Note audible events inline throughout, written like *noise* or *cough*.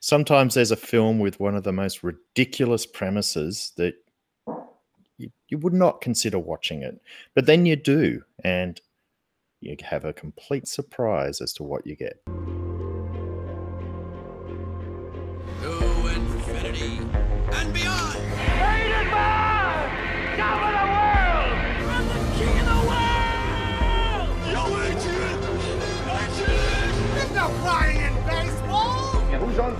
sometimes there's a film with one of the most ridiculous premises that you, you would not consider watching it, but then you do, and you have a complete surprise as to what you get.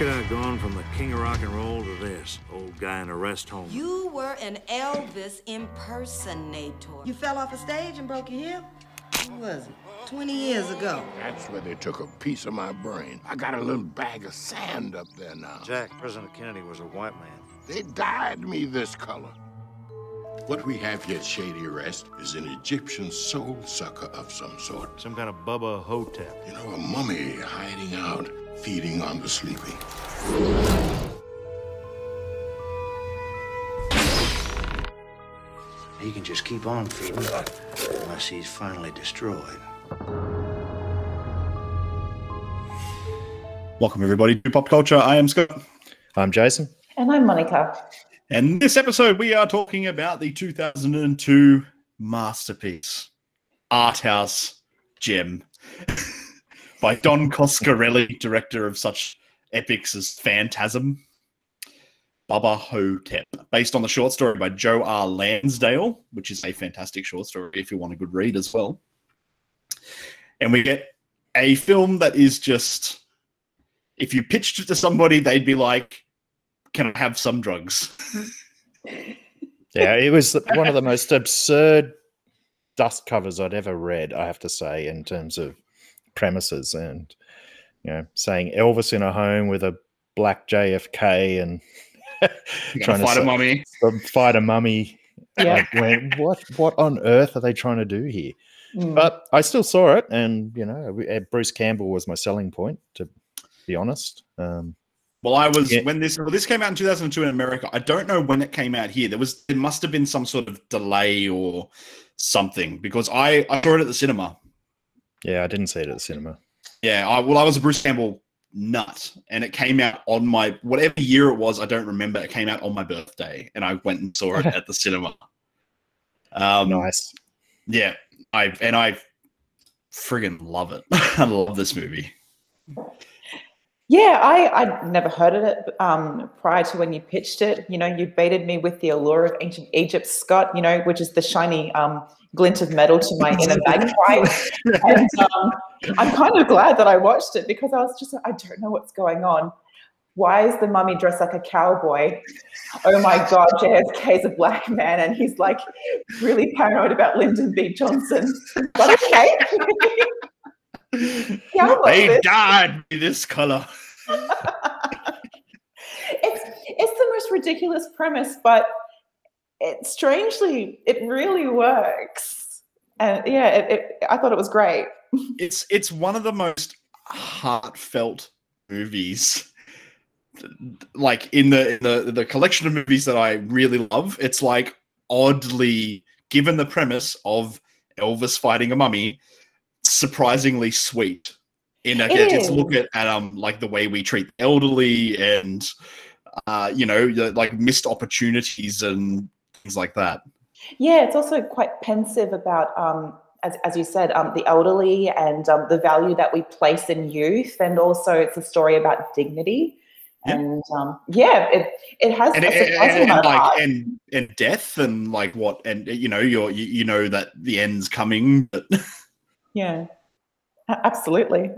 How could I have gone from the king of rock and roll to this old guy in a rest home? You were an Elvis impersonator. You fell off a stage and broke your hip? When was it? 20 years ago. That's where they took a piece of my brain. I got a little bag of sand up there now. Jack, President Kennedy was a white man. They dyed me this color. What we have here at Shady Rest is an Egyptian soul sucker of some sort. Some kind of Bubba Ho-Tep. You know, a mummy hiding out, feeding on the sleeping. He can just keep on feeding unless he's finally destroyed. Welcome, everybody, to Pop Culture. I am Scott. I'm Jason. And I'm Monica. And this episode, we are talking about the 2002 masterpiece, Art House Gem, *laughs* by Don Coscarelli, director of such epics as Phantasm, Bubba Ho-Tep, based on the short story by Joe R. Lansdale, which is a fantastic short story if you want a good read as well. And we get a film that is just, if you pitched it to somebody, they'd be like, Can I have some drugs? Yeah, it was one of the most absurd dust covers I'd ever read, I have to say, in terms of premises and you know, saying Elvis in a home with a black JFK and trying to fight a mummy. Fight a mummy. Yeah. Like, when, what what on earth are they trying to do here? Mm. But I still saw it, and you know, uh, Bruce Campbell was my selling point, to be honest. Um, Well, I was Yeah. when this well, this came out in 2002 in America. I don't know when it came out here. There was there must have been some sort of delay or something because I I saw it at the cinema. Yeah, I didn't see it at the cinema. Yeah, I, well, I was a Bruce Campbell nut, and it came out on my whatever year it was. I don't remember. It came out on my birthday, and I went and saw it *laughs* at the cinema. Um, Nice. Yeah, I and I friggin' love it. *laughs* I love this movie. Yeah, I, I'd never heard of it um, prior to when you pitched it. You know, you baited me with the allure of ancient Egypt, Scott, you know, which is the shiny um, glint of metal to my inner *laughs* bagpipe. and um, I'm kind of glad that I watched it because I was just, I don't know what's going on. Why is the mummy dressed like a cowboy? Oh my God, JFK is a black man and he's like really paranoid about Lyndon B. Johnson. But okay. *laughs* Yeah, they this. dyed me this color. *laughs* it's it's the most ridiculous premise, but it strangely it really works. And yeah, it, it, I thought it was great. it's it's one of the most heartfelt movies like in the in the the collection of movies that I really love it's like oddly given the premise of Elvis fighting a mummy surprisingly sweet in a, It it's look at, at um like the way we treat the elderly and uh you know the, like missed opportunities and things like that Yeah, it's also quite pensive about um as, as you said, um, the elderly and um, the value that we place in youth, and also it's a story about dignity. Yeah. And um, yeah, it it has and, a surprising and, of like and and death and like what and you know you're you, you know that the end's coming but *laughs* yeah, absolutely.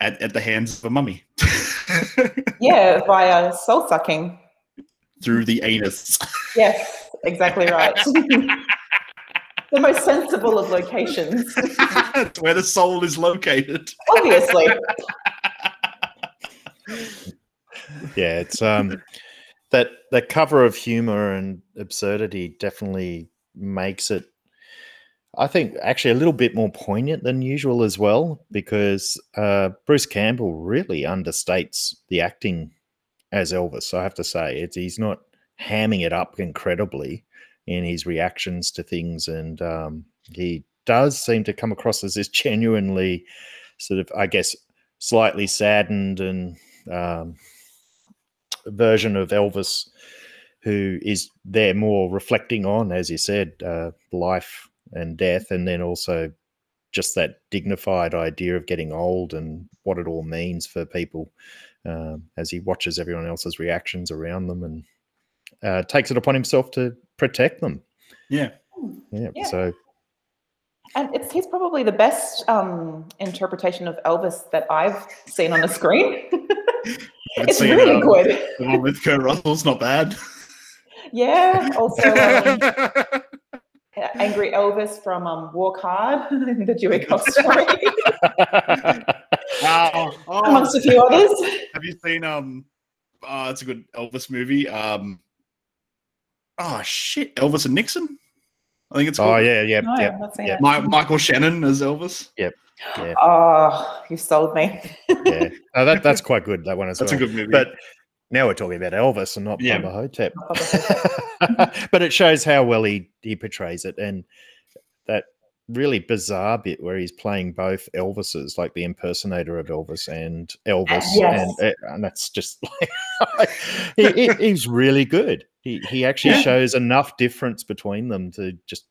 at, at the hands of a mummy *laughs* Yeah, via soul sucking. Through the anus *laughs* Yes, exactly right. *laughs* the most sensible of locations. It's where the soul is located. Obviously. *laughs* yeah, it's um that that cover of humor and absurdity definitely makes it I think actually a little bit more poignant than usual as well because uh, Bruce Campbell really understates the acting as Elvis. I have to say, it's, he's not hamming it up incredibly in his reactions to things, and um, he does seem to come across as this *laughs* genuinely sort of, I guess, slightly saddened and um, version of Elvis who is there more reflecting on, as you said, uh, life and death, and then also just that dignified idea of getting old and what it all means for people um, as he watches everyone else's reactions around them and uh, takes it upon himself to protect them. Yeah. Yeah. Yeah. So And it's he's probably the best um, interpretation of Elvis that I've seen on the screen. *laughs* It's seen, really um, good. The one with Kurt Russell's not bad. *laughs* Yeah. Also, um, *laughs* Angry Elvis from um, Walk Hard, the Dewey Cox story, Oh, *laughs* oh, amongst a few others. Have you seen um? Uh, it's a good Elvis movie. Um. Oh shit, Elvis and Nixon. I think it's. Oh yeah, yeah, No, yeah. I've not seen yeah. it. Michael Shannon as Elvis. Yep. Yeah. *gasps* Oh, you sold me. yeah. *laughs* Oh, that that's quite good. That one as That's a good movie. But now we're talking about Elvis and not Yeah. Bubba Ho-Tep. *laughs* but it shows how well he he portrays it, and that really bizarre bit where he's playing both Elvises, like the impersonator of Elvis and Elvis, Yes. and and that's just like *laughs* he, he- he's really good. He he actually Yeah. shows enough difference between them to just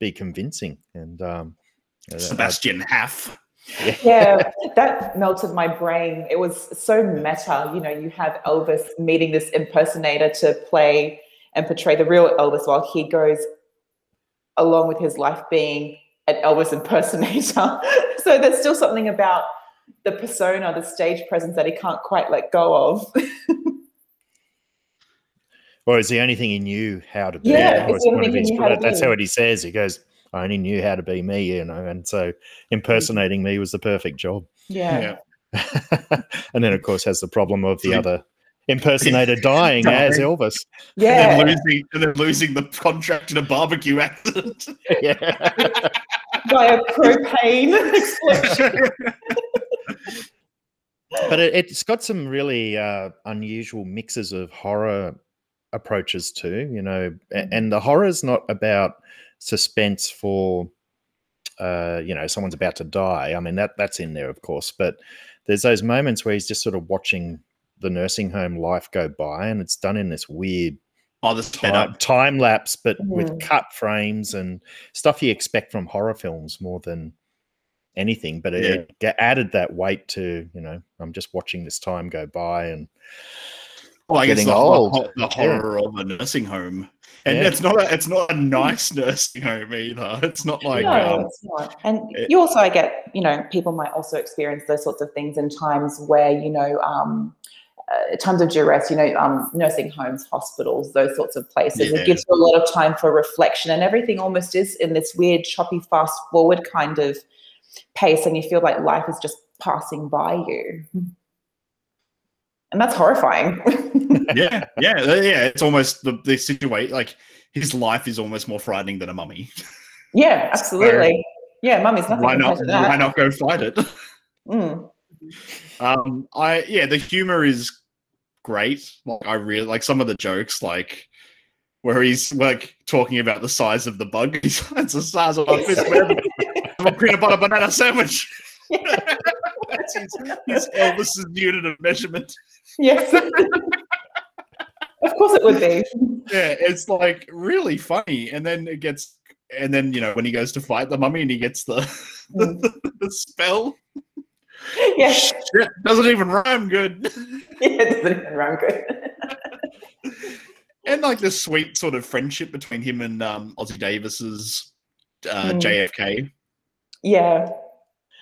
be convincing, and um, uh, I- Sebastian Haff. yeah, that melted my brain. It was so meta. You know, you have Elvis meeting this impersonator to play and portray the real Elvis while he goes along with his life being an Elvis impersonator. *laughs* so there's still something about the persona, the stage presence that he can't quite let go of. *laughs* Or is the only thing he knew how to be? Yeah, it's it's the only thing his- he knew how to that's be. how he says. He goes, I only knew how to be me, you know, and so impersonating me was the perfect job. yeah. *laughs* and then, of course, has the problem of the other impersonator *laughs* dying as Elvis. Yeah. And then losing, and then losing the contract in a barbecue accident. *laughs* Yeah. By a propane explosion. *laughs* but it, it's got some really uh, unusual mixes of horror approaches too you know a- and the horror is not about suspense for uh you know someone's about to die i mean that that's in there of course but there's those moments where he's just sort of watching the nursing home life go by and it's done in this weird Oh, the time, time lapse but with Mhm. cut frames and stuff you expect from horror films more than anything but it, Yeah. it added that weight to you know i'm just watching this time go by and Well, I guess getting the, old. the, the horror of a nursing home, and Yeah. it's not a, it's not a nice nursing home either. It's not like no, um, it's not. And it- you also, I get, you know, people might also experience those sorts of things in times where, you know, um, uh, times of duress, you know, um, nursing homes, hospitals, those sorts of places. Yeah. It gives you a lot of time for reflection, and everything almost is in this weird, choppy, fast forward kind of pace, and you feel like life is just passing by you. And that's horrifying. *laughs* yeah, yeah, uh, yeah. It's almost the the situation. Like his life is almost more frightening than a mummy. yeah, absolutely. Yeah, mummy's nothing why not? Why not go fight it? Mm. Um, I yeah, the humor is great. Like I really like some of the jokes, like where he's like talking about the size of the bug. *laughs* He's it's the size of my fist. a peanut butter banana sandwich. That's his, his Elvis's unit of measurement. Yes. *laughs* of course it would be. Yeah, it's like really funny, and then it gets, and then you know when he goes to fight the mummy and he gets the *laughs* the, mm. the spell. Yes. Shit, doesn't even rhyme good. *laughs* *laughs* Yeah, it doesn't even rhyme good. *laughs* and like this sweet sort of friendship between him and um, Ossie Davis's uh, Mm. JFK Yeah.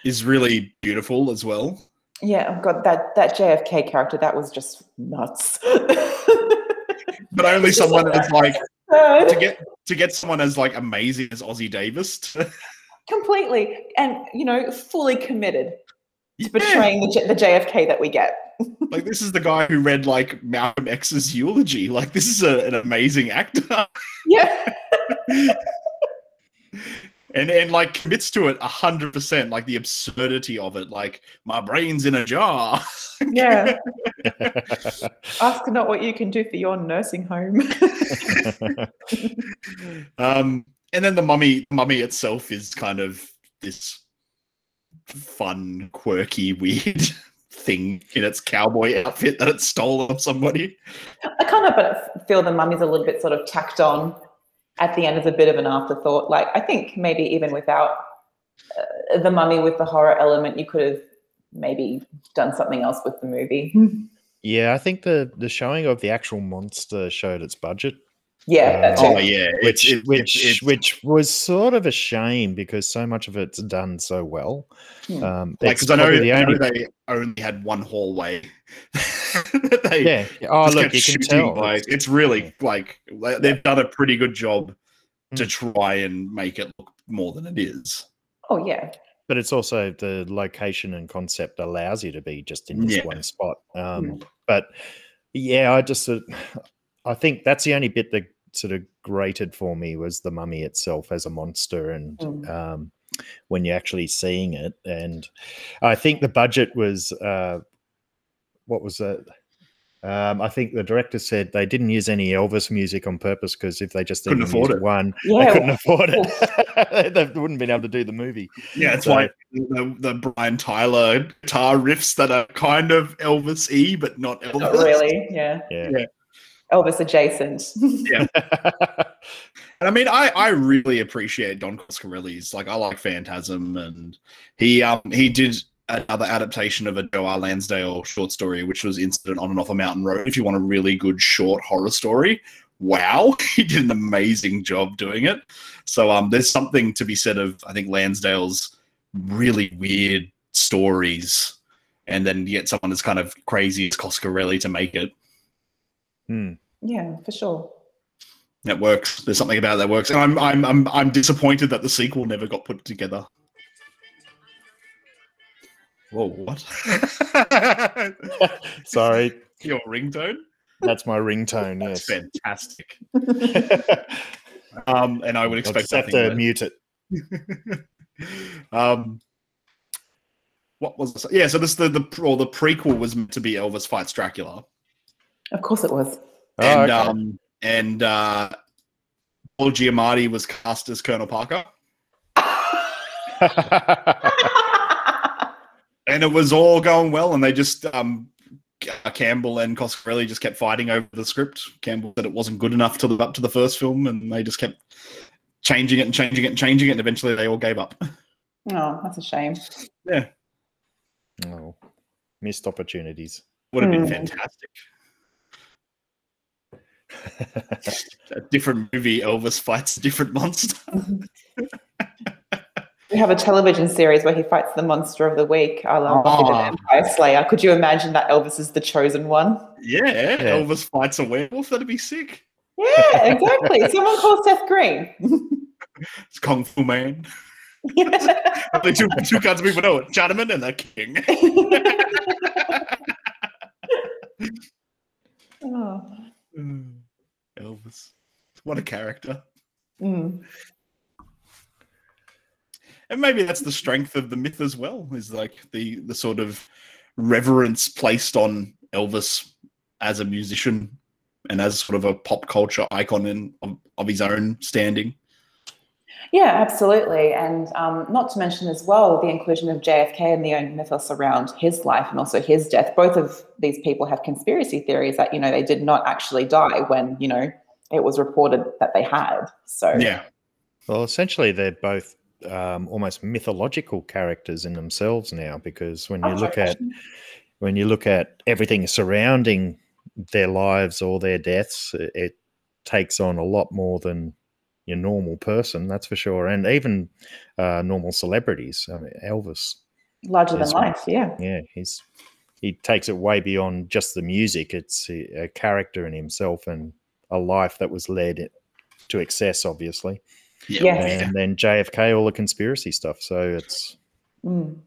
is really beautiful as well. Yeah, oh god, that that JFK character that was just nuts. But only someone that's like Uh, to get to get someone as like amazing as Ozzy Davis. To, Completely, and you know, fully committed to portraying the, the JFK that we get. *laughs* like this is the guy who read like Malcolm X's eulogy. Like this is a, an amazing actor. *laughs* Yeah. *laughs* and and like commits to it a hundred percent, like the absurdity of it, like my brain's in a jar. Yeah. Ask not what you can do for your nursing home. um, and then the mummy, mummy itself is kind of this fun, quirky, weird *laughs* thing in its cowboy outfit that it stole off somebody. I kind of but feel the mummy's a little bit sort of tacked on at the end as a bit of an afterthought. Like I think maybe even without uh, the mummy with the horror element, you could have maybe done something else with the movie. Yeah, I think the the showing of the actual monster showed its budget. Yeah, that Uh, too. Oh yeah, which it's, it, which it's, which was sort of a shame because so much of it's done so well. Hmm. Um, like because I know, the I know they only had one hallway. *laughs* they yeah. Oh, look, you can tell. by- It's- it's really like they- they've done a pretty good job to Hmm. try and make it look more than it is. Oh yeah. but it's also the location and concept allows you to be just in this Yeah. one spot. Um, But yeah, I just sort *sighs* of- I think that's the only bit that sort of grated for me was the mummy itself as a monster and Mm. um, when you're actually seeing it. And I think the budget was uh, what was it? Um, I think the director said they didn't use any Elvis music on purpose because if they just Couldn't even afford used it. one, Yeah. they couldn't afford it. *laughs* *laughs* they wouldn't been able to do the movie. Yeah, it's So- like the, the Brian Tyler guitar riffs that are kind of Elvis y, but not Elvis. Not really. Yeah. Yeah. Yeah. Elvis adjacent. Yeah. *laughs* and I mean, I, I really appreciate Don Coscarelli's. Like, I like Phantasm, and he um he did another adaptation of a Joe R. Lansdale short story, which was Incident on and Off a Mountain Road. If you want a really good short horror story, wow, *laughs* he did an amazing job doing it. So um, there's something to be said of I think Lansdale's really weird stories, and then you get someone as kind of crazy as Coscarelli to make it. Hmm. yeah, for sure. That works. There's something about that works, and I'm I'm I'm I'm disappointed that the sequel never got put together. Whoa, what? *laughs* *laughs* Sorry, Your ringtone? that's my ringtone. That's Yes. fantastic. *laughs* Um, and I would I'll expect just have to less. mute it. um, what was this? yeah? So this the the or the prequel was meant to be Elvis fights Dracula, Of course it was. Oh, and okay. um and uh, Paul Giamatti was cast as Colonel Parker. *laughs* and it was all going well, and they just um, uh, Campbell and Coscarelli just kept fighting over the script. Campbell said it wasn't good enough to live up to the first film, and they just kept changing it and changing it and changing it, and eventually they all gave up. Oh, that's a shame. Yeah, oh, missed opportunities. would have been Hmm. fantastic. *laughs* A different movie, Elvis fights a different monster. *laughs* We have a television series where he fights the monster of the week. I love Ah. Empire Slayer. Could you imagine that Elvis is the chosen one? yeah, Elvis fights a werewolf. That'd be sick. Yeah, exactly. Someone call Seth Green. *laughs* It's Kung Fu Man. Only two, two kinds of people know it: Chinaman and the King. oh. Elvis, what a character! Mm. And maybe that's the strength of the myth as well. Is like the the sort of reverence placed on Elvis as a musician and as sort of a pop culture icon in, of, of his own standing. Yeah, absolutely. And um, not to mention as well the inclusion of JFK and the own mythos around his life and also his death. Both of these people have conspiracy theories that, you know, they did not actually die when, you know, it was reported that they had. So, Yeah, Well, essentially, they're both um, almost mythological characters in themselves now, because when you Oh, look at when you look at everything surrounding their lives or their deaths, it, it takes on a lot more than your normal person, that's for sure, and even uh, normal celebrities. I mean, Elvis, larger than is- life. Yeah. yeah, he's he takes it way beyond just the music. It's a, a character in himself and a life that was led to excess, obviously. Yeah. Yes. And then JFK, all the conspiracy stuff. So it's Mm.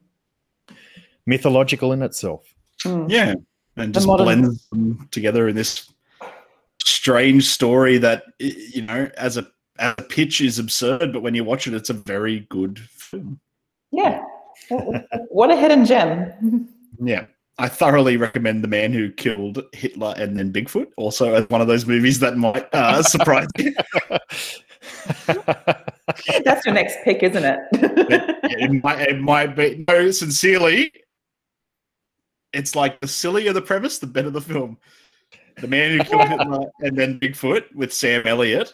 mythological in itself. Mm. Yeah, and just modern- blends them together in this strange story that you know, as a as a pitch is absurd, but when you watch it, it's a very good film. Yeah. what a hidden gem. Yeah. I thoroughly recommend The Man Who Killed Hitler and Then Bigfoot, also as one of those movies that might uh, *laughs* surprise you. That's your next pick, isn't it? it, might, it might be. No, sincerely, it's like the sillier the premise, the better the film. The Man Who Killed Hitler and Then Bigfoot with Sam Elliott.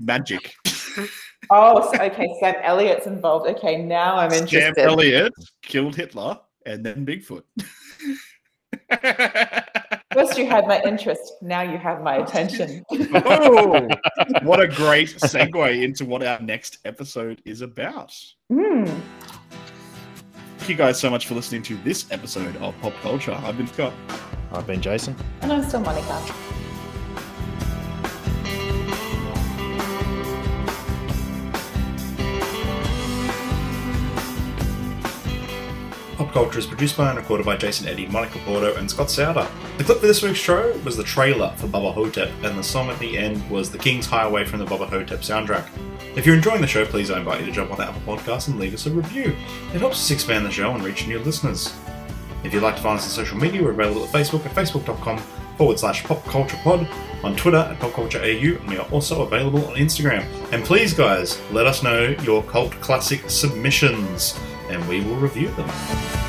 Magic. oh, okay. Sam Elliott's involved. Okay, now I'm interested. Sam. Elliott killed Hitler and then Bigfoot. *laughs* First, you had my interest. Now you have my attention. oh, what a great *laughs* segue into what our next episode is about. Mm. Thank you guys so much for listening to this episode of Pop Culture. I've been Scott. I've been Jason. And I'm still Monica. Pop Culture is produced by and recorded by Jason Eddy, Monica Porto, and Scott Souter. The clip for this week's show was the trailer for Bubba Ho-Tep, and the song at the end was The King's Highway from the Bubba Ho-Tep soundtrack. If you're enjoying the show, please I invite you to jump on the Apple Podcast and leave us a review. It helps us expand the show and reach new listeners. If you'd like to find us on social media, we're available at Facebook at facebook.com forward slash popculturepod, on Twitter at popcultureau, and we are also available on Instagram. And please, guys, let us know your cult classic submissions, and we will review them.